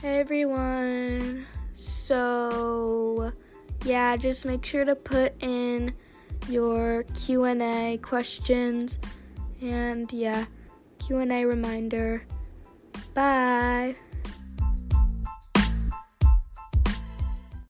Hey everyone. So, yeah, just make sure to put in your Q&A questions and yeah, Q&A reminder. Bye.